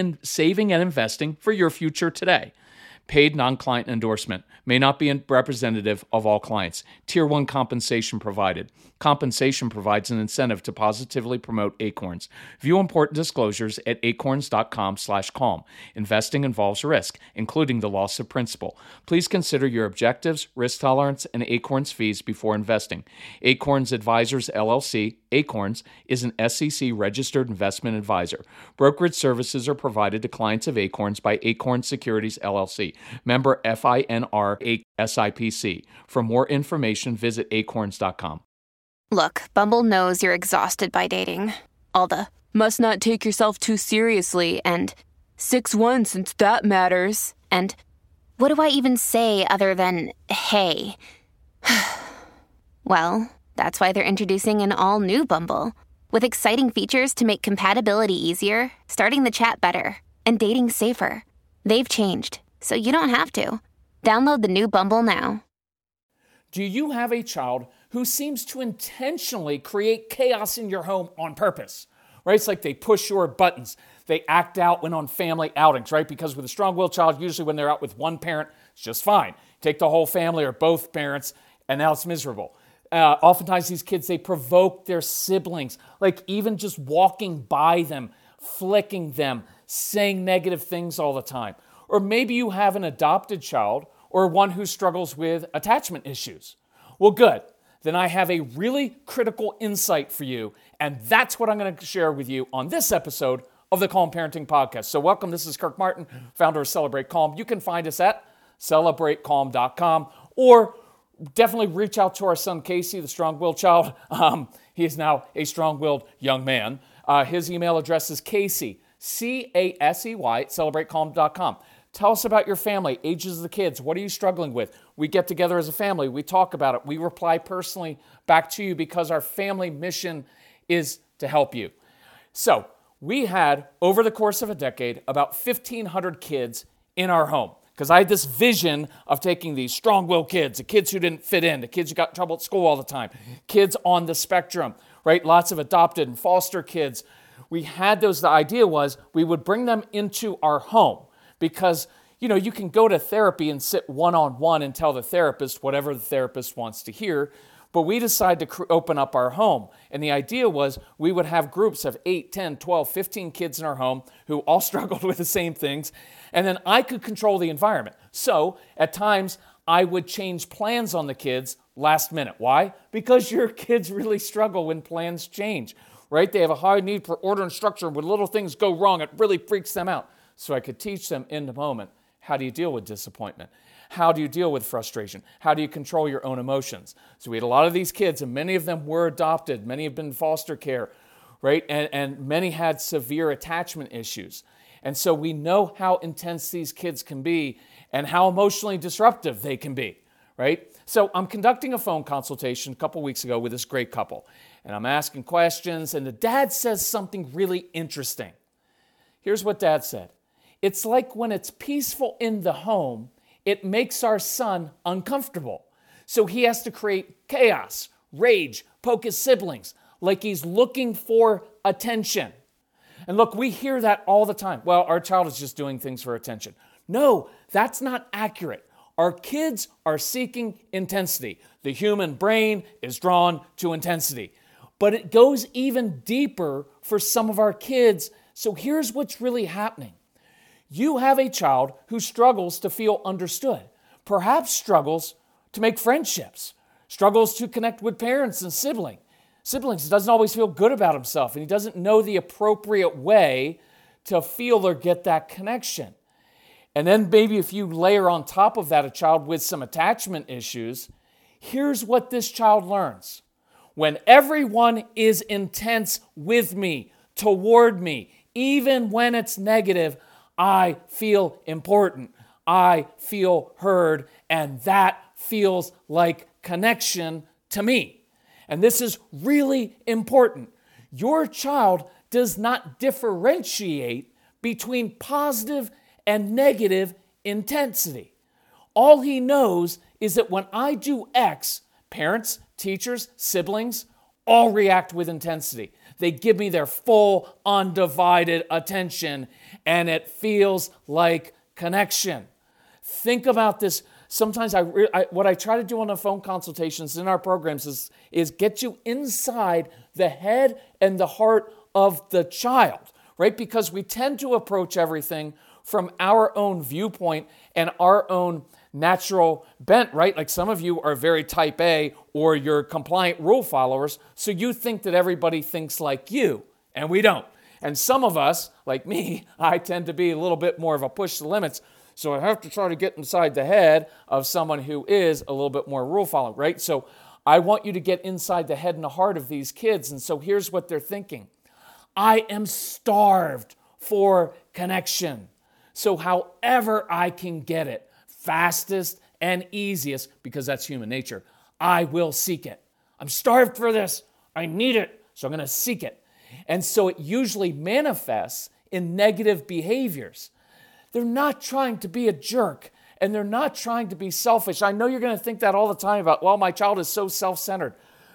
in saving and investing for your future today. Paid non client endorsement may not be representative of all clients. Tier 1 compensation provided. Compensation provides an incentive to positively promote Acorns. View important disclosures at acorns.com/calm. Investing involves risk, including the loss of principal. Please consider your objectives, risk tolerance, and Acorns fees before investing. Acorns Advisors LLC, Acorns is an SEC registered investment advisor. Brokerage services are provided to clients of Acorns by Acorn Securities LLC, member FINRA SIPC. For more information, visit acorns.com. Look, Bumble knows you're exhausted by dating. All the must not take yourself too seriously and 6 1 since that matters. And what do I even say other than hey? well, that's why they're introducing an all new Bumble with exciting features to make compatibility easier, starting the chat better, and dating safer. They've changed, so you don't have to. Download the new Bumble now. Do you have a child who seems to intentionally create chaos in your home on purpose? Right? It's like they push your buttons. They act out when on family outings, right? Because with a strong willed child, usually when they're out with one parent, it's just fine. Take the whole family or both parents, and now it's miserable. Uh, oftentimes, these kids, they provoke their siblings, like even just walking by them, flicking them, saying negative things all the time. Or maybe you have an adopted child or one who struggles with attachment issues. Well, good. Then I have a really critical insight for you, and that's what I'm going to share with you on this episode of the Calm Parenting Podcast. So, welcome. This is Kirk Martin, founder of Celebrate Calm. You can find us at celebratecalm.com or definitely reach out to our son Casey, the strong willed child. Um, he is now a strong willed young man. Uh, his email address is Casey, C A S E Y, celebratecalm.com. Tell us about your family, ages of the kids. What are you struggling with? We get together as a family, we talk about it, we reply personally back to you because our family mission is to help you. So, we had, over the course of a decade, about 1,500 kids in our home. Because I had this vision of taking these strong willed kids, the kids who didn't fit in, the kids who got in trouble at school all the time, kids on the spectrum, right? Lots of adopted and foster kids. We had those, the idea was we would bring them into our home because you know you can go to therapy and sit one on one and tell the therapist whatever the therapist wants to hear but we decided to open up our home. And the idea was we would have groups of 8 10 12 15 kids in our home who all struggled with the same things. And then i could control the environment. So at times i would change plans on the kids last minute. Why? Because your kids really struggle when plans change right? They have a high need for order and structure. When little things go wrong it really freaks them out. So I could teach them in the moment how do you deal with disappointment? How do you deal with frustration? How do you control your own emotions? So we had a lot of these kids, and many of them were adopted, many have been foster care, right? And, and many had severe attachment issues. And so we know how intense these kids can be and how emotionally disruptive they can be, right? So I'm conducting a phone consultation a couple weeks ago with this great couple, and I'm asking questions, and the dad says something really interesting. Here's what dad said it's like when it's peaceful in the home, it makes our son uncomfortable. So he has to create chaos, rage, poke his siblings, like he's looking for attention. And look, we hear that all the time. Well, our child is just doing things for attention. No, that's not accurate. Our kids are seeking intensity. The human brain is drawn to intensity. But it goes even deeper for some of our kids. So here's what's really happening you have a child who struggles to feel understood, perhaps struggles to make friendships, struggles to connect with parents and sibling. siblings, doesn't always feel good about himself, and he doesn't know the appropriate way to feel or get that connection. And then maybe if you layer on top of that a child with some attachment issues, here's what this child learns. When everyone is intense with me, toward me, Even when it's negative, I feel important. I feel heard, and that feels like connection to me. And this is really important. Your child does not differentiate between positive and negative intensity. All he knows is that when I do X, parents, teachers, siblings all react with intensity. They give me their full, undivided attention, and it feels like connection. Think about this. Sometimes I, I, what I try to do on the phone consultations in our programs is, is get you inside the head and the heart of the child, right? Because we tend to approach everything from our own viewpoint and our own natural bent, right? Like some of you are very type A or you're compliant rule followers, so you think that everybody thinks like you, and we don't. And some of us, like me, I tend to be a little bit more of a push the limits. So I have to try to get inside the head of someone who is a little bit more rule following, right? So I want you to get inside the head and the heart of these kids. And so here's what they're thinking I am starved for connection. So, however I can get it, fastest and easiest, because that's human nature, I will seek it. I'm starved for this. I need it. So, I'm going to seek it. And so, it usually manifests in negative behaviors. They're not trying to be a jerk and they're not trying to be selfish. I know you're going to think that all the time about, well, my child is so self centered.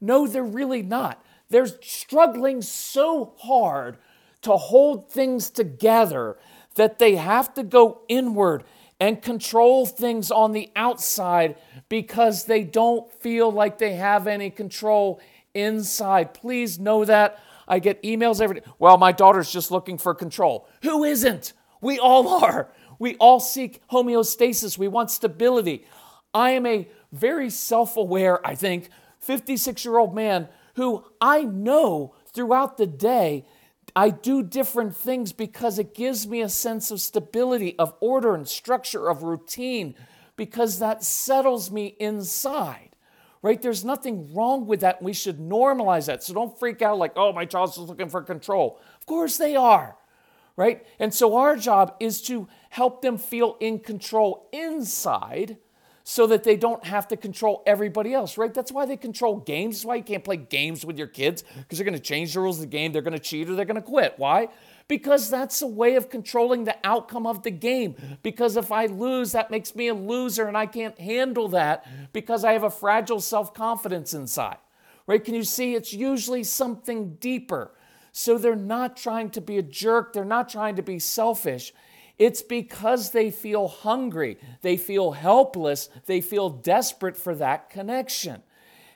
No, they're really not. They're struggling so hard to hold things together that they have to go inward and control things on the outside because they don't feel like they have any control inside. Please know that. I get emails every day. Well, my daughter's just looking for control. Who isn't? We all are. We all seek homeostasis. We want stability. I am a very self aware, I think, 56 year old man who I know throughout the day I do different things because it gives me a sense of stability, of order and structure, of routine, because that settles me inside. Right? There's nothing wrong with that. We should normalize that. So don't freak out like, oh, my child's looking for control. Of course they are. Right? And so our job is to help them feel in control inside so that they don't have to control everybody else, right? That's why they control games. That's why you can't play games with your kids because they're going to change the rules of the game. They're going to cheat or they're going to quit. Why? Because that's a way of controlling the outcome of the game. Because if I lose, that makes me a loser and I can't handle that because I have a fragile self confidence inside, right? Can you see? It's usually something deeper. So they're not trying to be a jerk, they're not trying to be selfish. It's because they feel hungry, they feel helpless, they feel desperate for that connection.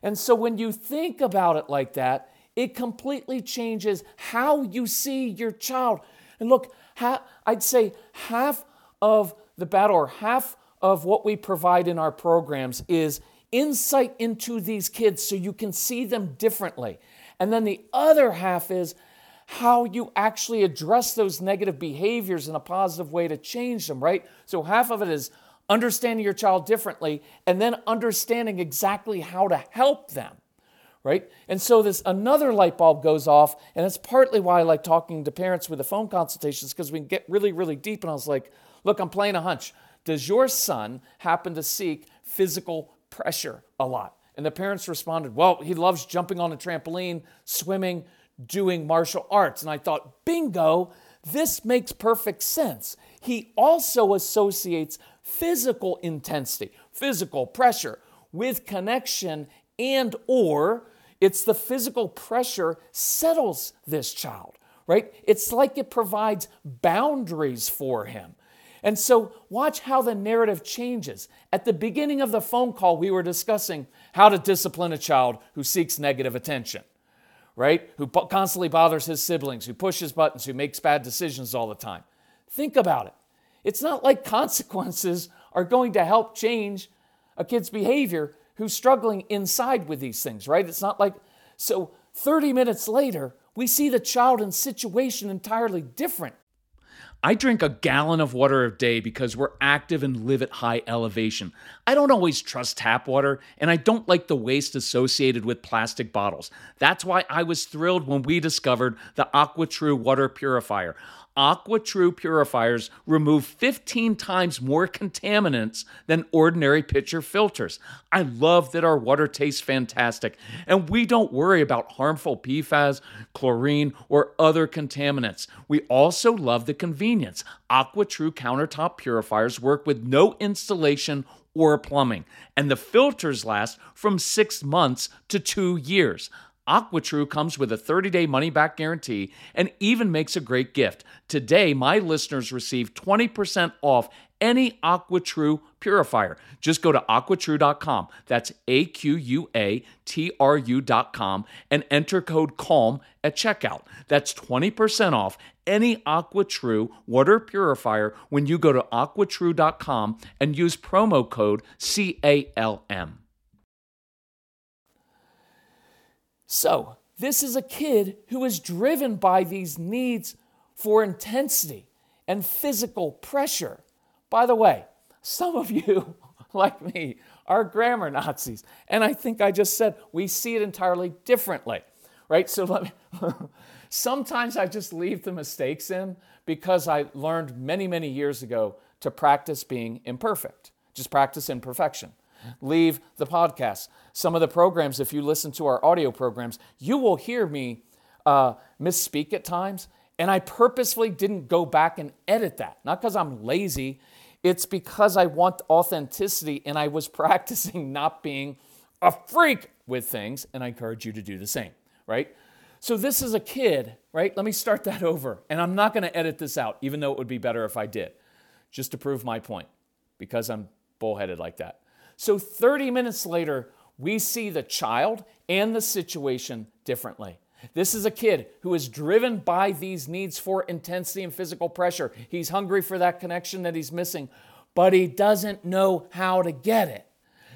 And so when you think about it like that, it completely changes how you see your child. And look, I'd say half of the battle or half of what we provide in our programs is insight into these kids so you can see them differently. And then the other half is how you actually address those negative behaviors in a positive way to change them, right? So half of it is understanding your child differently and then understanding exactly how to help them right? And so this another light bulb goes off and that's partly why i like talking to parents with the phone consultations because we can get really really deep and i was like look i'm playing a hunch. Does your son happen to seek physical pressure a lot? And the parents responded well he loves jumping on a trampoline swimming doing martial arts. And I thought, bingo, this makes perfect sense. He also associates physical intensity, physical pressure with connection and or it's the physical pressure settles this child, right? It's like it provides boundaries for him. And so, watch how the narrative changes. At the beginning of the phone call, we were discussing how to discipline a child who seeks negative attention right? Who constantly bothers his siblings, who pushes buttons, who makes bad decisions all the time. Think about it. It's not like consequences are going to help change a kid's behavior who's struggling inside with these things, right? It's not like, so 30 minutes later, we see the child in situation entirely different. I drink a gallon of water a day because we're active and live at high elevation. I don't always trust tap water, and I don't like the waste associated with plastic bottles. That's why I was thrilled when we discovered the AquaTru water purifier. AquaTru purifiers remove 15 times more contaminants than ordinary pitcher filters. I love that our water tastes fantastic and we don't worry about harmful PFAS, chlorine, or other contaminants. We also love the convenience. AquaTru countertop purifiers work with no installation or plumbing, and the filters last from six months to two years. AquaTru comes with a 30-day money-back guarantee and even makes a great gift. Today, my listeners receive 20% off any AquaTru purifier. Just go to aquatru.com. That's A Q U A T R U.com and enter code CALM at checkout. That's 20% off any AquaTru water purifier when you go to aquatru.com and use promo code CALM. So, this is a kid who is driven by these needs for intensity and physical pressure. By the way, some of you, like me, are grammar Nazis. And I think I just said we see it entirely differently, right? So let me. Sometimes I just leave the mistakes in because I learned many, many years ago to practice being imperfect. Just practice imperfection leave the podcast. Some of the programs, if you listen to our audio programs, you will hear me uh, misspeak at times. And I purposefully didn't go back and edit that. Not because I'm lazy, it's because I want authenticity and I was practicing not being a freak with things. And I encourage you to do the same, right? So this is a kid, right? Let me start that over. And I'm not going to edit this out, even though it would be better if I did, just to prove my point, because I'm bullheaded like that. So 30 minutes later, we see the child and the situation differently. This is a kid who is driven by these needs for intensity and physical pressure. He's hungry for that connection that he's missing, but he doesn't know how to get it.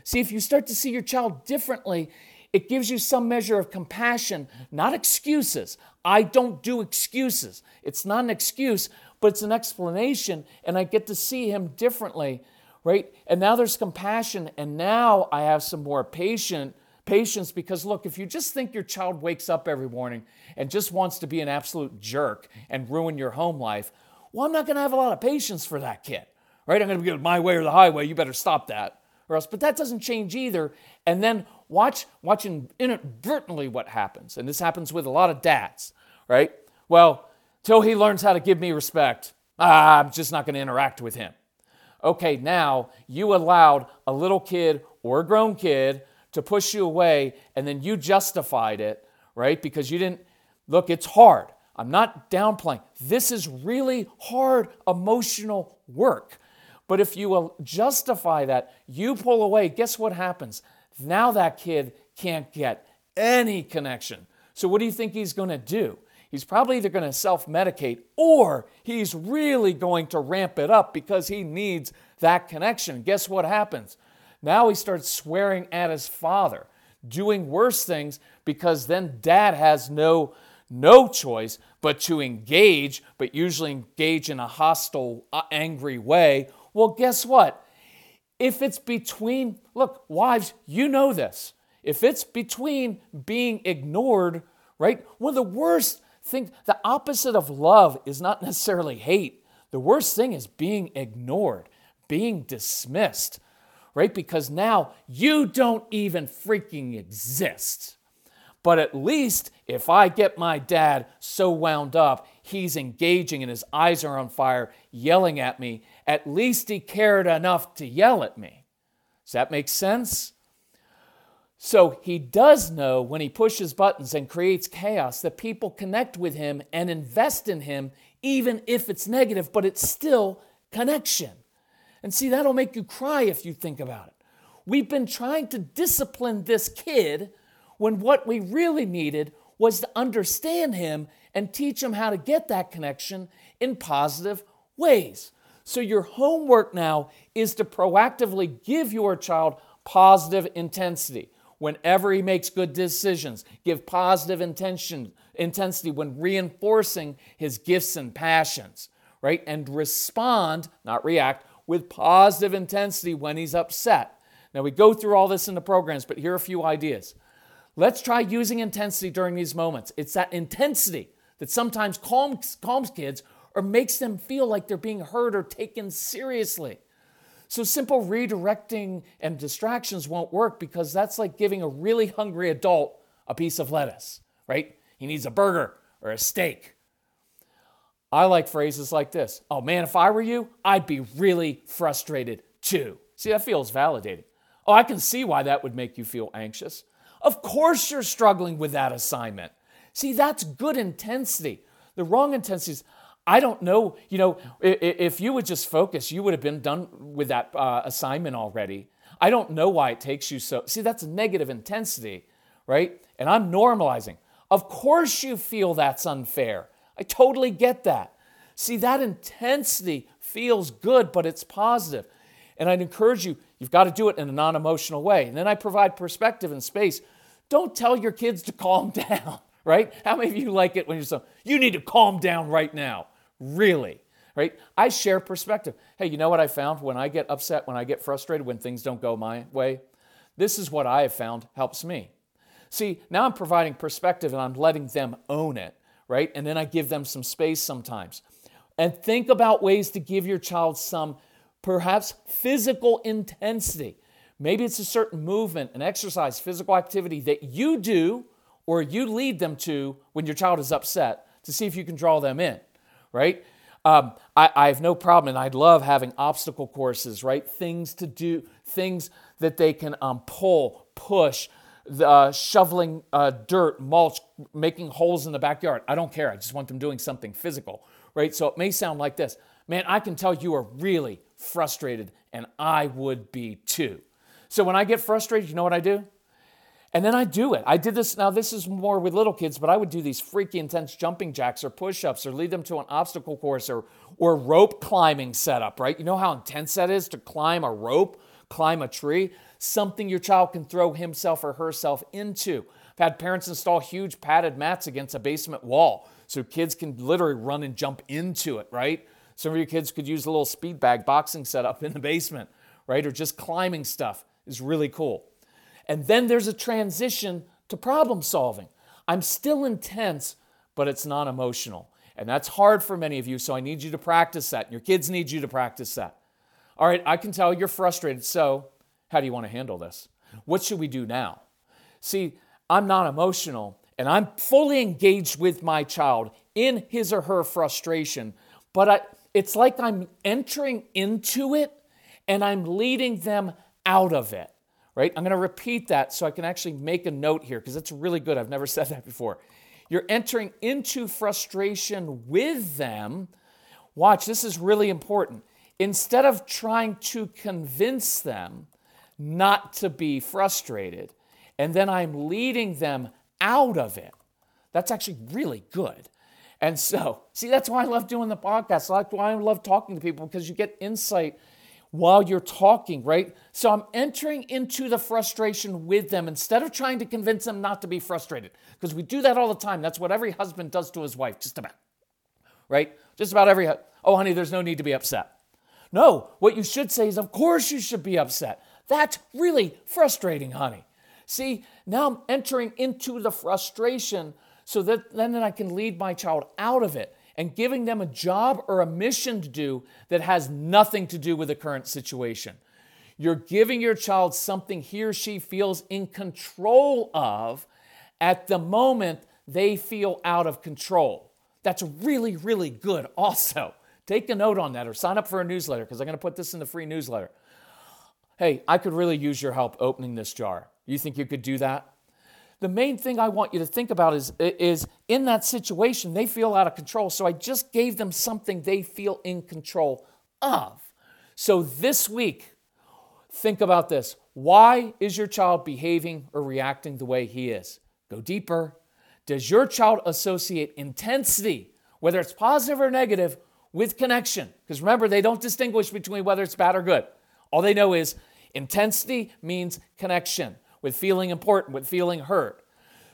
See, if you start to see your child differently, it gives you some measure of compassion, not excuses. I don't do excuses. It's not an excuse, but it's an explanation, and I get to see him differently right? And now there's compassion, and now I have some more patient patience because look, if you just think your child wakes up every morning and just wants to be an absolute jerk and ruin your home life, well, I'm not going to have a lot of patience for that kid, right? I'm going to be my way or the highway. You better stop that, or else. But that doesn't change either. And then watch, watching inadvertently what happens, and this happens with a lot of dads, right? Well, till he learns how to give me respect, ah, I'm just not going to interact with him okay, now you allowed a little kid or a grown kid to push you away and then you justified it, right? Because you didn't, look, it's hard. I'm not downplaying. This is really hard emotional work. But if you will justify that, you pull away, guess what happens? Now that kid can't get any connection. So, what do you think he's going to do? He's probably either going to self medicate or he's really going to ramp it up because he needs that connection. Guess what happens? Now he starts swearing at his father, doing worse things because then dad has no no choice but to engage, but usually engage in a hostile, uh, angry way. Well, guess what? If it's between, look, wives, you know this. If it's between being ignored, right? One of the worst think the opposite of love is not necessarily hate. The worst thing is being ignored, being dismissed, right? Because now you don't even freaking exist. But at least if I get my dad so wound up, he's engaging and his eyes are on fire, yelling at me, at least he cared enough to yell at me. Does that make sense? So he does know when he pushes buttons and creates chaos that people connect with him and invest in him, even if it's negative, but it's still connection. And see, that'll make you cry if you think about it. We've been trying to discipline this kid when what we really needed was to understand him and teach him how to get that connection in positive ways. So, your homework now is to proactively give your child positive intensity whenever he makes good decisions. Give positive intention, intensity when reinforcing his gifts and passions, right? And respond, not react, with positive intensity when he's upset. Now, we go through all this in the programs, but here are a few ideas. Let's try using intensity during these moments. It's that intensity that sometimes calms, calms kids or makes them feel like they're being heard or taken seriously. So, simple redirecting and distractions won't work because that's like giving a really hungry adult a piece of lettuce, right? He needs a burger or a steak. I like phrases like this Oh man, if I were you, I'd be really frustrated too. See, that feels validating. Oh, I can see why that would make you feel anxious. Of course, you're struggling with that assignment. See, that's good intensity. The wrong intensity is, I don't know, you know, if you would just focus, you would have been done with that uh, assignment already. I don't know why it takes you so. See, that's negative intensity, right? And I'm normalizing. Of course, you feel that's unfair. I totally get that. See, that intensity feels good, but it's positive. And I'd encourage you, you've got to do it in a non emotional way. And then I provide perspective and space. Don't tell your kids to calm down, right? How many of you like it when you're so, you need to calm down right now? Really? Right? I share perspective. Hey, you know what I found when I get upset, when I get frustrated, when things don't go my way? This is what I have found helps me. See, now I'm providing perspective and I'm letting them own it, right? And then I give them some space sometimes. And think about ways to give your child some perhaps physical intensity. Maybe it's a certain movement, an exercise, physical activity that you do or you lead them to when your child is upset to see if you can draw them in, right? Um, I, I, have no problem, and I'd love having obstacle courses, right? Things to do, things that they can um, pull, push, the, uh, shoveling uh, dirt, mulch, making holes in the backyard. I don't care. I just want them doing something physical, right? So it may sound like this Man, I can tell you are really frustrated, and I would be too. So when I get frustrated, you know what I do? And then I do it. I did this, now this is more with little kids, but I would do these freaky intense jumping jacks or push ups or lead them to an obstacle course or, or rope climbing setup, right? You know how intense that is to climb a rope, climb a tree? Something your child can throw himself or herself into. I've had parents install huge padded mats against a basement wall so kids can literally run and jump into it, right? Some of your kids could use a little speed bag boxing setup in the basement, right? Or just climbing stuff is really cool. And then there's a transition to problem solving. I'm still intense, but it's non emotional. And that's hard for many of you, so I need you to practice that. Your kids need you to practice that. All right, I can tell you're frustrated, so how do you want to handle this? What should we do now? See, I'm non emotional and I'm fully engaged with my child in his or her frustration, but I, it's like I'm entering into it and I'm leading them out of it, right? I'm going to repeat that so I can actually make a note here because it's really good. I've never said that before. You're entering into frustration with them. Watch, this is really important. Instead of trying to convince them not to be frustrated, and then I'm leading them out of it, that's actually really good. And so, see, that's why I love doing the podcast. That's why I love talking to people because you get insight while you're talking, right? So I'm entering into the frustration with them instead of trying to convince them not to be frustrated. Because we do that all the time. That's what every husband does to his wife, just about. Right? Just about every, oh, honey, there's no need to be upset. No, what you should say is, of course you should be upset. That's really frustrating, honey. See, now I'm entering into the frustration so that then I can lead my child out of it and giving them a job or a mission to do that has nothing to do with the current situation. You're giving your child something he or she feels in control of at the moment they feel out of control. That's really, really good, also. Take a note on that or sign up for a newsletter because I'm going to put this in the free newsletter. Hey, I could really use your help opening this jar. You think you could do that? The main thing I want you to think about is, is in that situation, they feel out of control. So I just gave them something they feel in control of. So this week, think about this. Why is your child behaving or reacting the way he is? Go deeper. Does your child associate intensity, whether it's positive or negative, with connection? Because remember, they don't distinguish between whether it's bad or good. All they know is intensity means connection with feeling important, with feeling hurt.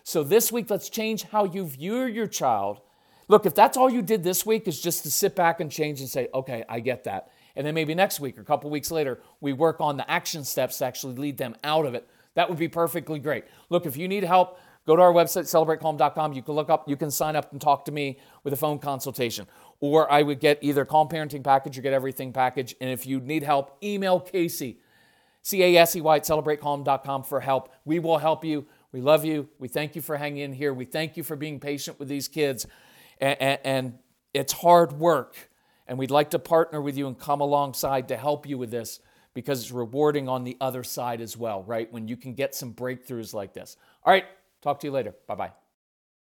So this week, let's change how you view your child. Look, if that's all you did this week is just to sit back and change and say, okay, I get that. And then maybe next week or a couple weeks later, we work on the action steps to actually lead them out of it. That would be perfectly great. Look, if you need help, go to our website, celebratecalm.com. You can look up, you can sign up and talk to me with a phone consultation. Or I would get either Calm Parenting Package or Get Everything Package. And if you need help, email Casey, C A S E Y at celebratecalm.com for help. We will help you. We love you. We thank you for hanging in here. We thank you for being patient with these kids and, and it's hard work. And we'd like to partner with you and come alongside to help you with this because it's rewarding on the other side as well, right? When you can get some breakthroughs like this. All right, talk to you later. Bye bye.